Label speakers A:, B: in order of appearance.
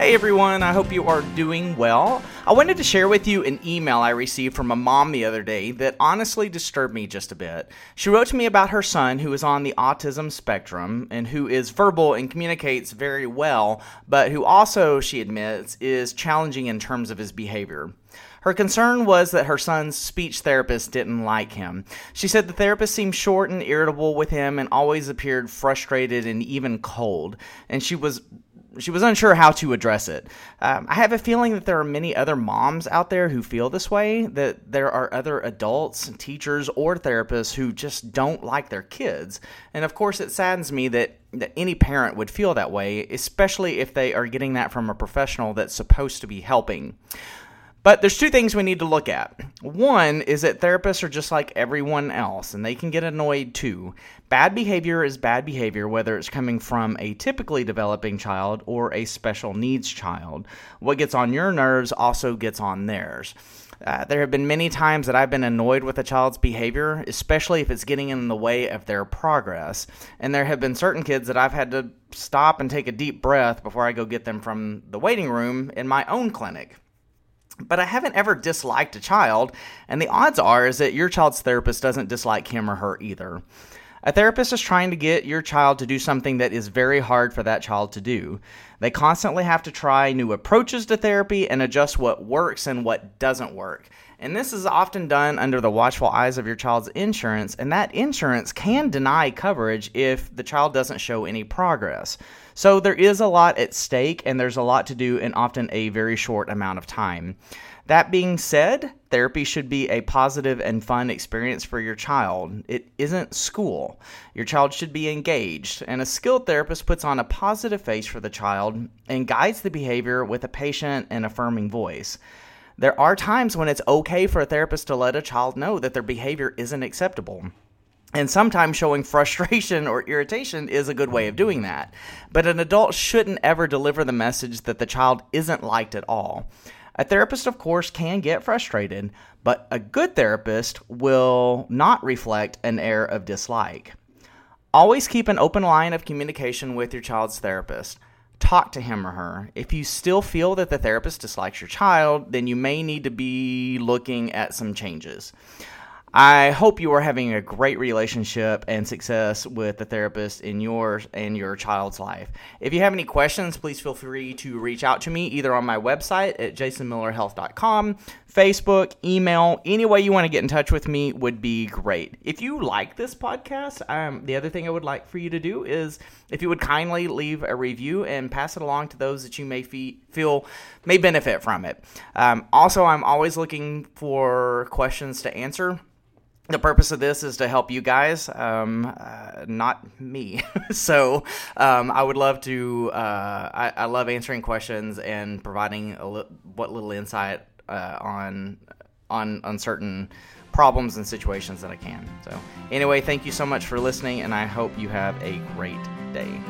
A: Hey everyone, I hope you are doing well. I wanted to share with you an email I received from a mom the other day that honestly disturbed me just a bit. She wrote to me about her son who is on the autism spectrum and who is verbal and communicates very well, but who also, she admits, is challenging in terms of his behavior. Her concern was that her son's speech therapist didn't like him. She said the therapist seemed short and irritable with him and always appeared frustrated and even cold. And she was she was unsure how to address it. Um, I have a feeling that there are many other moms out there who feel this way, that there are other adults, teachers, or therapists who just don't like their kids. And of course, it saddens me that, that any parent would feel that way, especially if they are getting that from a professional that's supposed to be helping. But there's two things we need to look at. One is that therapists are just like everyone else and they can get annoyed too. Bad behavior is bad behavior whether it's coming from a typically developing child or a special needs child. What gets on your nerves also gets on theirs. Uh, there have been many times that I've been annoyed with a child's behavior, especially if it's getting in the way of their progress. And there have been certain kids that I've had to stop and take a deep breath before I go get them from the waiting room in my own clinic but I haven't ever disliked a child, and the odds are is that your child's therapist doesn't dislike him or her either. A therapist is trying to get your child to do something that is very hard for that child to do. They constantly have to try new approaches to therapy and adjust what works and what doesn't work. And this is often done under the watchful eyes of your child's insurance, and that insurance can deny coverage if the child doesn't show any progress. So there is a lot at stake, and there's a lot to do in often a very short amount of time. That being said, therapy should be a positive and fun experience for your child. It isn't school. Your child should be engaged, and a skilled therapist puts on a positive face for the child and guides the behavior with a patient and affirming voice. There are times when it's okay for a therapist to let a child know that their behavior isn't acceptable. And sometimes showing frustration or irritation is a good way of doing that. But an adult shouldn't ever deliver the message that the child isn't liked at all. A therapist, of course, can get frustrated, but a good therapist will not reflect an air of dislike. Always keep an open line of communication with your child's therapist. Talk to him or her. If you still feel that the therapist dislikes your child, then you may need to be looking at some changes. I hope you are having a great relationship and success with the therapist in yours and your child's life. If you have any questions, please feel free to reach out to me either on my website at jasonmillerhealth.com, Facebook, email, any way you want to get in touch with me would be great. If you like this podcast, um, the other thing I would like for you to do is if you would kindly leave a review and pass it along to those that you may fee- feel may benefit from it. Um, also, I'm always looking for questions to answer the purpose of this is to help you guys, um, uh, not me. so um, I would love to. Uh, I, I, love answering questions and providing li- what little insight uh, on on on certain problems and situations that I can. So anyway, thank you so much for listening, and I hope you have a great day.